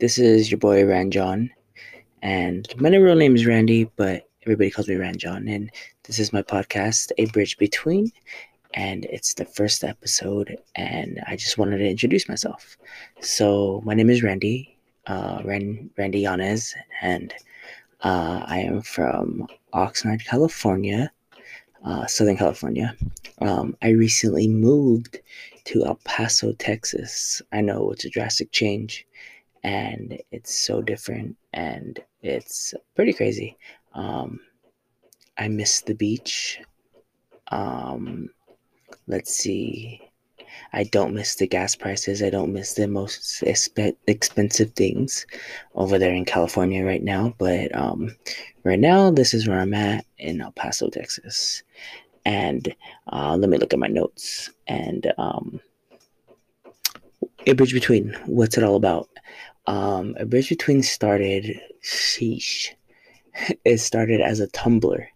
This is your boy Ranjon, and my real name is Randy, but everybody calls me Ranjon, and this is my podcast, A Bridge Between, and it's the first episode, and I just wanted to introduce myself. So, my name is Randy, uh, Ran- Randy Yanez, and uh, I am from Oxnard, California, uh, Southern California. Um, I recently moved to El Paso, Texas. I know it's a drastic change and it's so different and it's pretty crazy. Um, I miss the beach. Um, let's see. I don't miss the gas prices. I don't miss the most exp- expensive things over there in California right now. But um, right now, this is where I'm at in El Paso, Texas. And uh, let me look at my notes. And um, a bridge between. What's it all about? Um, a bridge between started. Sheesh. It started as a Tumblr,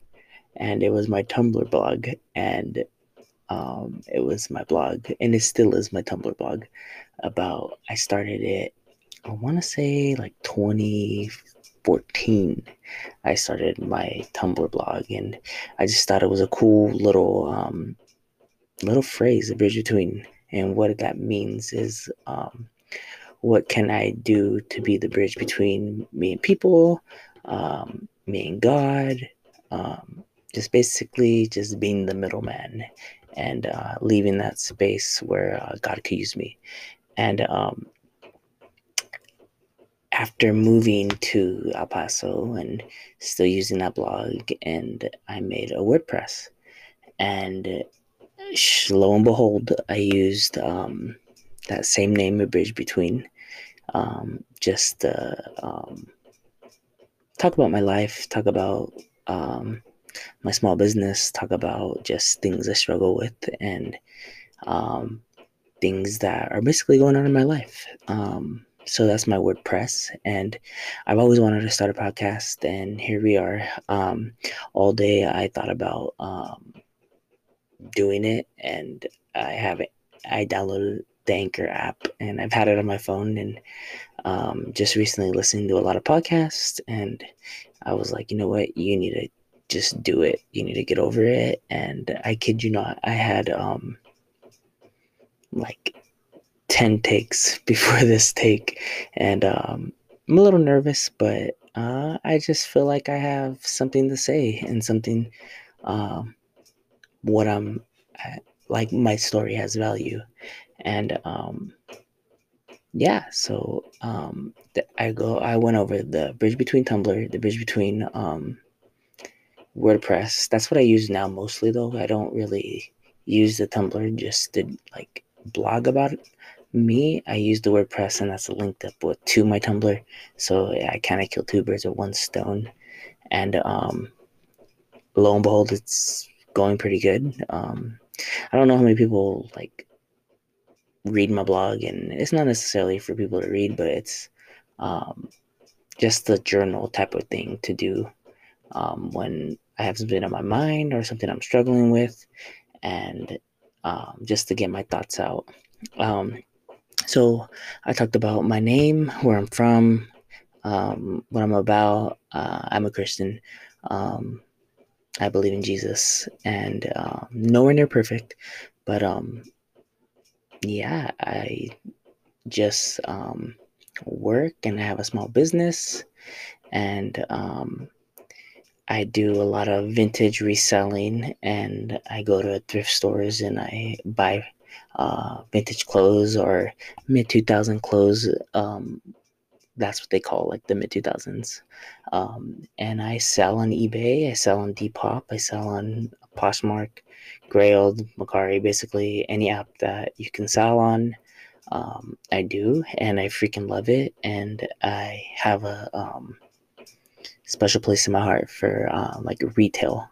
and it was my Tumblr blog, and um, it was my blog, and it still is my Tumblr blog. About I started it. I want to say like 2014. I started my Tumblr blog, and I just thought it was a cool little um, little phrase, a bridge between. And what that means is, um, what can I do to be the bridge between me and people, um, me and God, um, just basically just being the middleman and uh, leaving that space where uh, God could use me. And um, after moving to El Paso and still using that blog, and I made a WordPress. And lo and behold, I used um, that same name, A Bridge Between, um, just uh, um, talk about my life, talk about um, my small business, talk about just things I struggle with and um, things that are basically going on in my life. Um, so that's my WordPress, and I've always wanted to start a podcast, and here we are. Um, all day I thought about um, doing it, and I haven't. I downloaded the Anchor app, and I've had it on my phone, and um, just recently listening to a lot of podcasts, and I was like, you know what, you need to just do it. You need to get over it. And I kid you not, I had um like 10 takes before this take. And um, I'm a little nervous, but uh, I just feel like I have something to say and something, um, what I'm like, my story has value. And um, yeah, so um, I go, I went over the bridge between Tumblr, the bridge between um, WordPress. That's what I use now mostly, though. I don't really use the Tumblr just to like blog about it. me. I use the WordPress, and that's linked up with to my Tumblr. So yeah, I kind of kill two birds with one stone. And um, lo and behold, it's going pretty good. Um, I don't know how many people like read my blog, and it's not necessarily for people to read, but it's um, just the journal type of thing to do um, when I have something on my mind or something I'm struggling with, and um, just to get my thoughts out. Um, so I talked about my name, where I'm from, um, what I'm about. Uh, I'm a Christian. Um, I believe in Jesus, and uh, nowhere near perfect, but um, yeah, I just um, work and I have a small business, and um, I do a lot of vintage reselling, and I go to thrift stores and I buy uh, vintage clothes or mid 2000 clothes. Um, that's what they call like the mid 2000s. Um, and I sell on eBay, I sell on Depop, I sell on Poshmark, Grailed, Mercari, basically any app that you can sell on. Um, I do, and I freaking love it. And I have a um, special place in my heart for uh, like retail.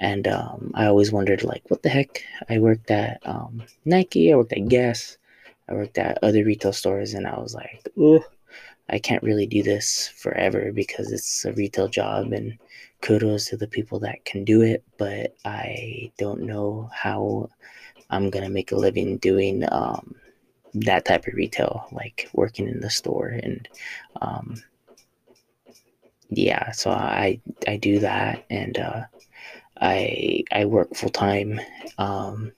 And um, I always wondered, like, what the heck? I worked at um, Nike, I worked at Guess, I worked at other retail stores, and I was like, oh, I can't really do this forever because it's a retail job. And kudos to the people that can do it, but I don't know how I'm gonna make a living doing um, that type of retail, like working in the store and um, yeah, so I I do that and uh, I I work full time. Um,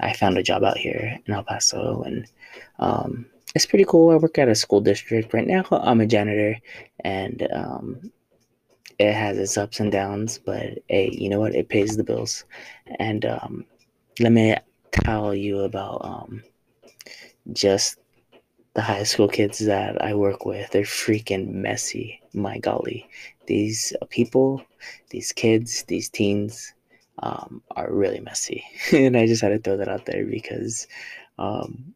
I found a job out here in El Paso and um, it's pretty cool. I work at a school district right now. I'm a janitor and um, it has its ups and downs, but hey, you know what? It pays the bills. And um, let me tell you about um, just the high school kids that I work with. They're freaking messy. My golly. These people, these kids, these teens um, are really messy. and I just had to throw that out there because um,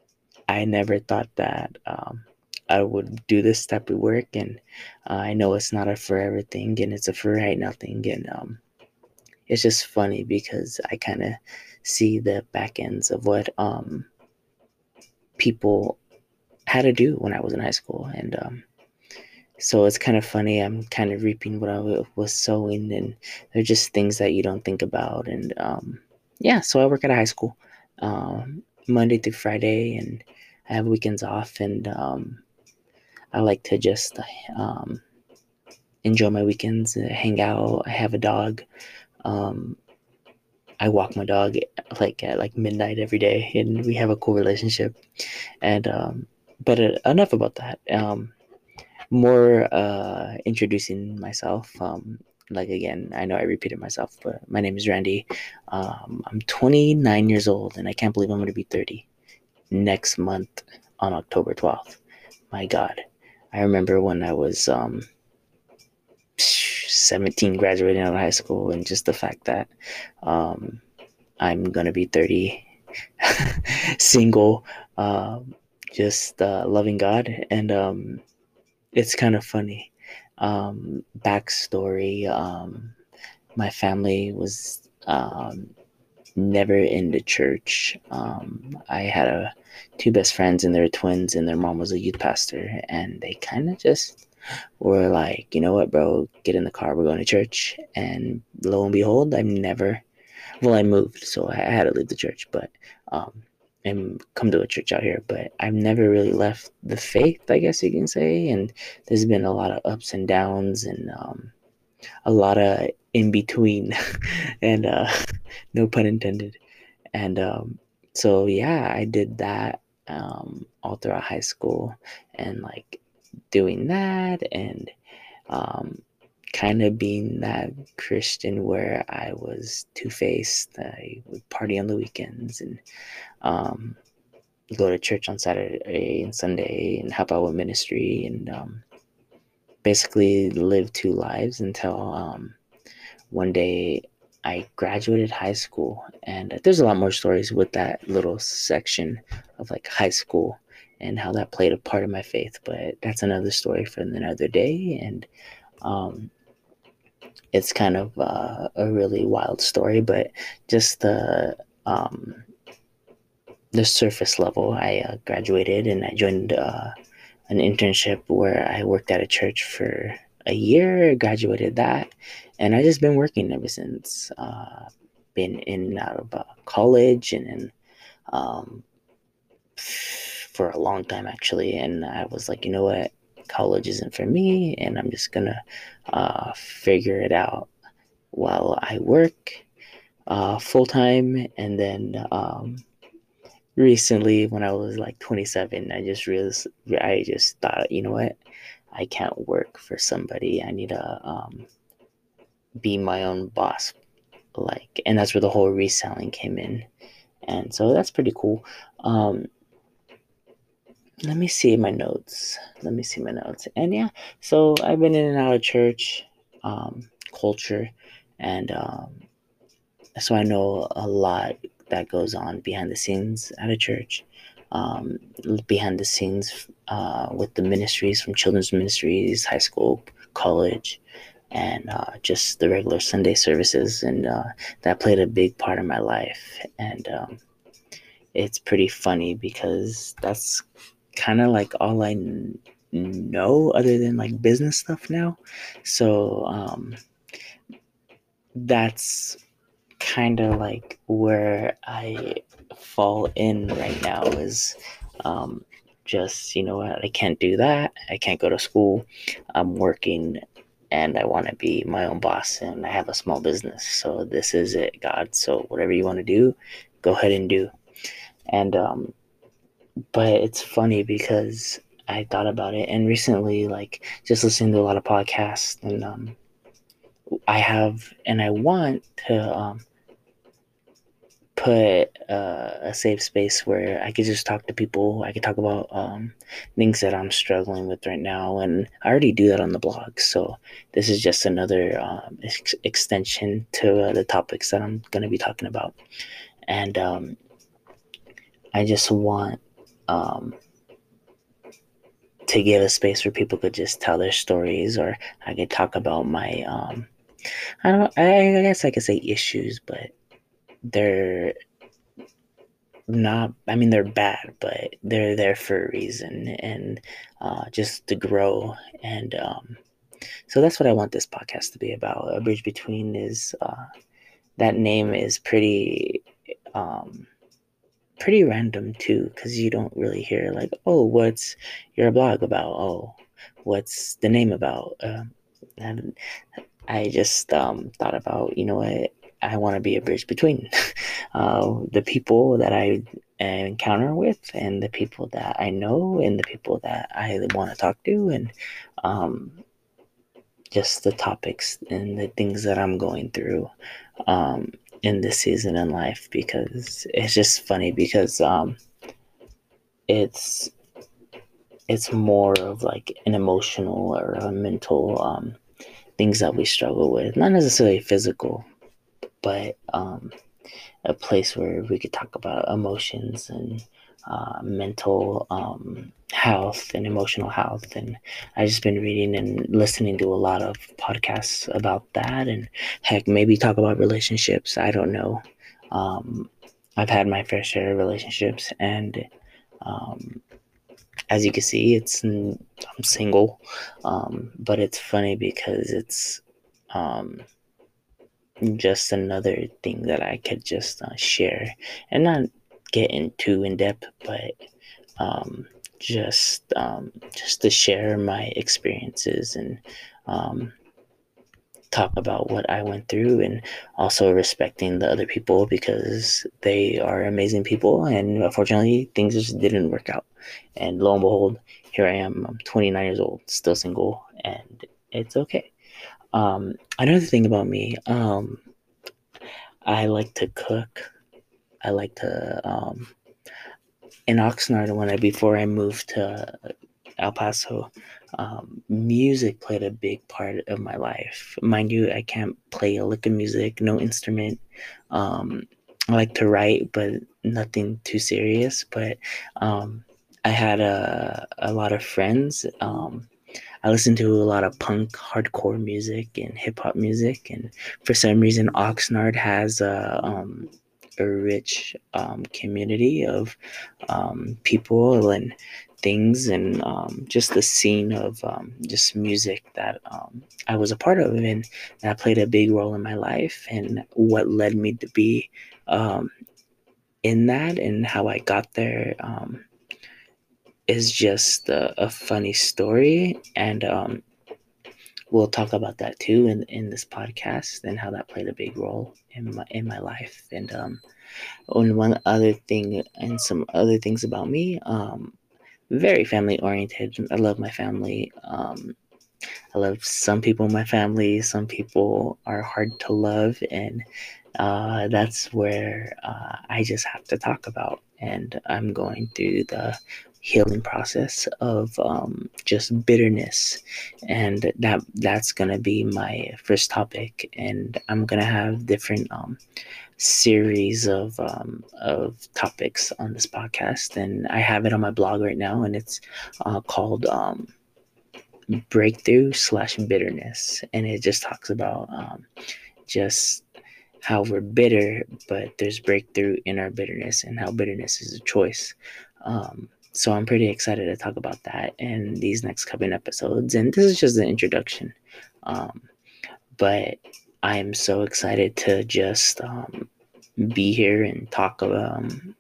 I never thought that um, I would do this type of work. And uh, I know it's not a forever thing and it's a for right now thing. And um, it's just funny because I kind of see the back ends of what um, people had to do when I was in high school. And um, so it's kind of funny. I'm kind of reaping what I was sowing, and they're just things that you don't think about. And um, yeah, so I work at a high school um, Monday through Friday, and I have weekends off. And um, I like to just um, enjoy my weekends, uh, hang out. I have a dog. Um, I walk my dog like at like midnight every day, and we have a cool relationship. And um, but uh, enough about that. Um, more uh, introducing myself. Um, like again, I know I repeated myself, but my name is Randy. Um, I'm 29 years old, and I can't believe I'm going to be 30 next month on October 12th. My God, I remember when I was um, 17, graduating out of high school, and just the fact that um, I'm going to be 30, single. Um, just uh, loving God, and um, it's kind of funny. Um, backstory: um, my family was um, never in the church. Um, I had a, two best friends, and they're twins, and their mom was a youth pastor, and they kind of just were like, you know what, bro, get in the car, we're going to church. And lo and behold, I've never, well, I moved, so I had to leave the church, but um, and come to a church out here, but I've never really left the faith, I guess you can say. And there's been a lot of ups and downs and um, a lot of in between, and uh, no pun intended. And um, so, yeah, I did that um, all throughout high school and like doing that and um, kind of being that Christian where I was two faced. I would party on the weekends and um, go to church on Saturday and Sunday and help out with ministry and um, basically live two lives until um, one day I graduated high school. And there's a lot more stories with that little section of like high school and how that played a part in my faith, but that's another story for another day. And um, it's kind of uh, a really wild story, but just the um, the surface level, I uh, graduated and I joined uh, an internship where I worked at a church for a year. Graduated that, and I just been working ever since. Uh, been in and out of uh, college and in um, for a long time actually, and I was like, you know what, college isn't for me, and I'm just gonna uh, figure it out while I work uh, full time. And then um, recently, when I was like 27, I just realized I just thought, you know what, I can't work for somebody. I need to um, be my own boss. Like, and that's where the whole reselling came in. And so that's pretty cool. Um, let me see my notes. Let me see my notes. And yeah, so I've been in and out of church um, culture, and um, so I know a lot that goes on behind the scenes at a church, um, behind the scenes uh, with the ministries from children's ministries, high school, college, and uh, just the regular Sunday services, and uh, that played a big part in my life. And um, it's pretty funny because that's kind of like all I n- know other than like business stuff now. So um, that's kind of like where I fall in right now is Um, just, you know what, I can't do that. I can't go to school. I'm working and I want to be my own boss and I have a small business. So this is it, God. So whatever you want to do, go ahead and do. And, um, but it's funny because I thought about it and recently, like, just listening to a lot of podcasts and, um, I have and I want to, um, put uh, a safe space where I could just talk to people. I could talk about um, things that I'm struggling with right now, and I already do that on the blog. So this is just another um, ex- extension to uh, the topics that I'm going to be talking about, and um, I just want um, to give a space where people could just tell their stories, or I could talk about my um, I don't. I, I guess I could say issues, but they're not i mean they're bad but they're there for a reason and uh, just to grow and um, so that's what i want this podcast to be about a bridge between is uh, that name is pretty um, pretty random too because you don't really hear like oh what's your blog about? Oh what's the name about? Uh, and i just um, thought about you know what? I want to be a bridge between uh, the people that I encounter with and the people that I know and the people that I want to talk to and um, just the topics and the things that I'm going through. Um, in this season in life because it's just funny because um, it's it's more of like an emotional or a mental um, things that we struggle with, not necessarily physical, but um, a place where we could talk about emotions and uh, mental um, health and emotional health. And I've just been reading and listening to a lot of podcasts about that. And heck, maybe talk about relationships. I don't know. Um, I've had my fair share of relationships, and um, as you can see, it's I'm single. Um, but it's funny because it's um, just another thing that I could just uh, share and not get into in depth, but um, just um, just to share my experiences and um, talk about what I went through and also respecting the other people because they are amazing people and unfortunately things just didn't work out. And lo and behold, here I am. I'm 29 years old, still single, and it's okay. Um, another thing about me, um, I like to cook. I like to um, in Oxnard when I before I moved to El Paso, um, music played a big part of my life. Mind you, I can't play a lick of music, no instrument. Um, I like to write, but nothing too serious. But um, I had a, a lot of friends um, I listen to a lot of punk, hardcore music, and hip hop music. And for some reason, Oxnard has a, um, a rich um, community of um, people and things, and um, just the scene of um, just music that um, I was a part of, and that played a big role in my life, and what led me to be in that, and how I got there is just a, a funny story and um, we'll talk about that too in, in this podcast and how that played a big role in my in my life. And um and one other thing and some other things about me um very family oriented. I love my family. Um i love some people in my family. Some people are hard to love. And uh, that's where uh, I just have to talk about. And I'm going through the healing process of um, just bitterness. And that that's gonna be my first topic. And i'm gonna have different um, series of um, of topics on this podcast. And i have it on my blog right now and it's uh, called um, breakthrough slash bitterness. And it just talks about um, just how we're bitter but there's breakthrough in our bitterness and how bitterness is a choice. Um, so I'm pretty excited to talk about that in these next coming episodes. And this is just the introduction. Um, but I am so excited to just um, be here and talk um,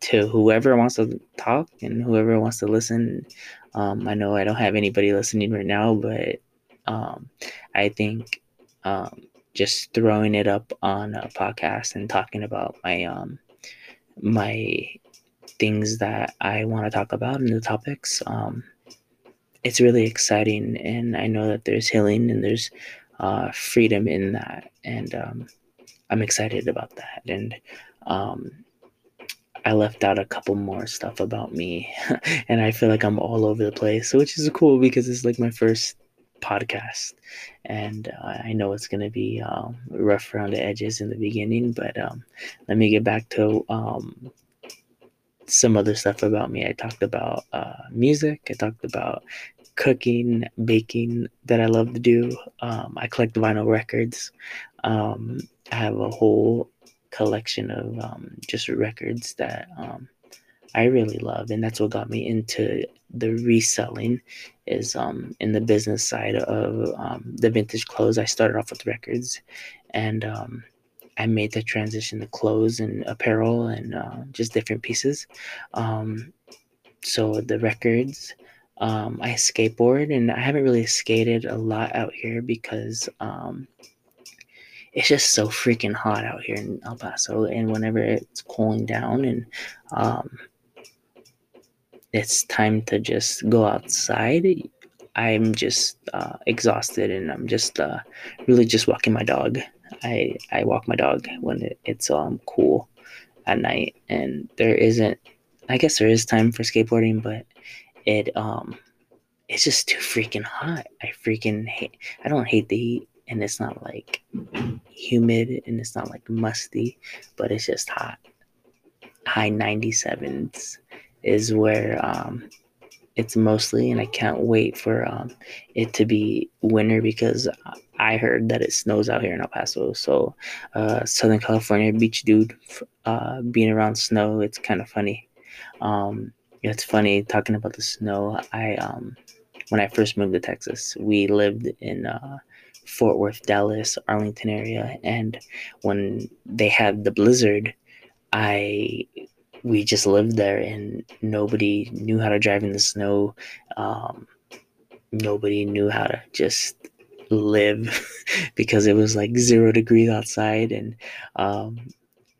to whoever wants to talk and whoever wants to listen. Um, I know I don't have anybody listening right now, but um, I think um, just throwing it up on a podcast and talking about my um, my things that I want to talk about and the topics. Um, it's really exciting, and I know that there's healing and there's uh, freedom in that, and um, I'm excited about that. And um, I left out a couple more stuff about me, and I feel like I'm all over the place, which is cool because it's like my first podcast, and uh, I know it's gonna be um, rough around the edges in the beginning, but um, let me get back to um, some other stuff about me. I talked about uh, music. I talked about cooking, baking that I love to do. Um, I collect vinyl records. Um, I have a whole collection of um, just records that um, I really love, and that's what got me into the reselling. Is um, in the business side of um, the vintage clothes. I started off with records, and I made the transition to clothes and apparel and uh, just different pieces. Um, so the records, um, I skateboard, and I haven't really skated a lot out here because um, it's just so freaking hot out here in El Paso. And whenever it's cooling down and um, it's time to just go outside, I'm just uh, exhausted and I'm just uh, really just walking my dog. I I walk my dog when it, it's um cool at night, and there isn't. I guess there is time for skateboarding, but it um it's just too freaking hot. I freaking hate. I don't hate the heat, and it's not like humid and it's not like musty, but it's just hot. High 97s is where um it's mostly, and I can't wait for um, it to be winter because I heard that it snows out here in El Paso. So, uh, Southern California beach dude, uh, being around snow, it's kind of funny. Um, it's funny talking about the snow. I um, when I first moved to Texas, we lived in uh, Fort Worth, Dallas, Arlington area, and when they had the blizzard, I we just lived there and nobody knew how to drive in the snow. Um, nobody knew how to just live because it was like zero degrees outside and um,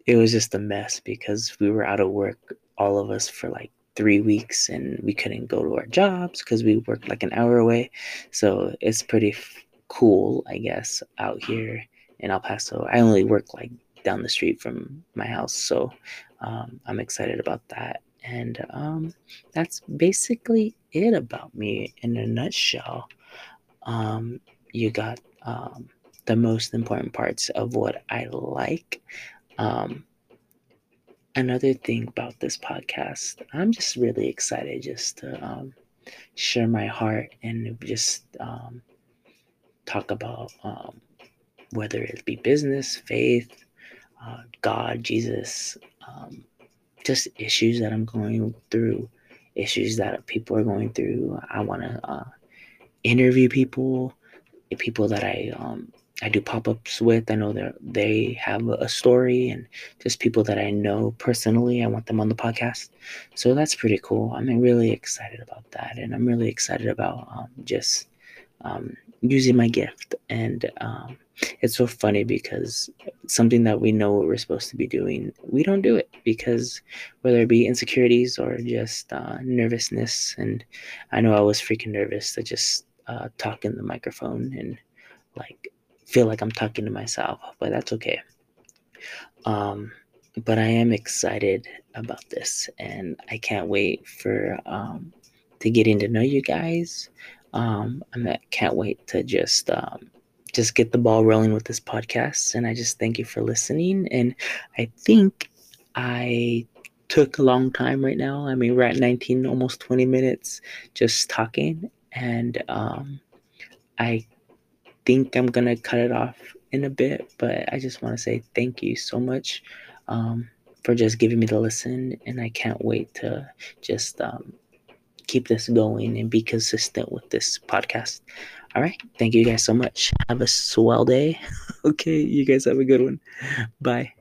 it was just a mess because we were out of work, all of us, for like three weeks and we couldn't go to our jobs because we worked like an hour away. So it's pretty f- cool, I guess, out here in El Paso. I only work like down the street from my house. So um, I'm excited about that. And um, that's basically it about me in a nutshell. Um, you got um, the most important parts of what I like. Um, another thing about this podcast, I'm just really excited just to um, share my heart and just talk about whether it be business, faith, uh, God, Jesus, um, just issues that I'm going through, issues that people are going through. I want to uh, interview people, people that I um, I do pop ups with. I know that they have a story, and just people that I know personally. I want them on the podcast, so that's pretty cool. I'm really excited about that, and I'm really excited about um, just um, using my gift and um, it's so funny because something that we know we're supposed to be doing, we don't do it because whether it be insecurities or just uh, nervousness. And I know I was freaking nervous to just uh, talk in the microphone and like feel like I'm talking to myself, but that's okay. Um, but I am excited about this and I can't wait for um, to getting to know you guys. Um, I can't wait to just um, just get the ball rolling with this podcast. And I just thank you for listening. And I think I took a long time right now. I mean, we're at 19, almost 20 minutes just talking. And um, I think I'm going to cut it off in a bit. But I just want to say thank you so much um, for just giving me the listen. And I can't wait to just um, keep this going and be consistent with this podcast. All right. Thank you guys so much. Have a swell day. okay. You guys have a good one. Bye.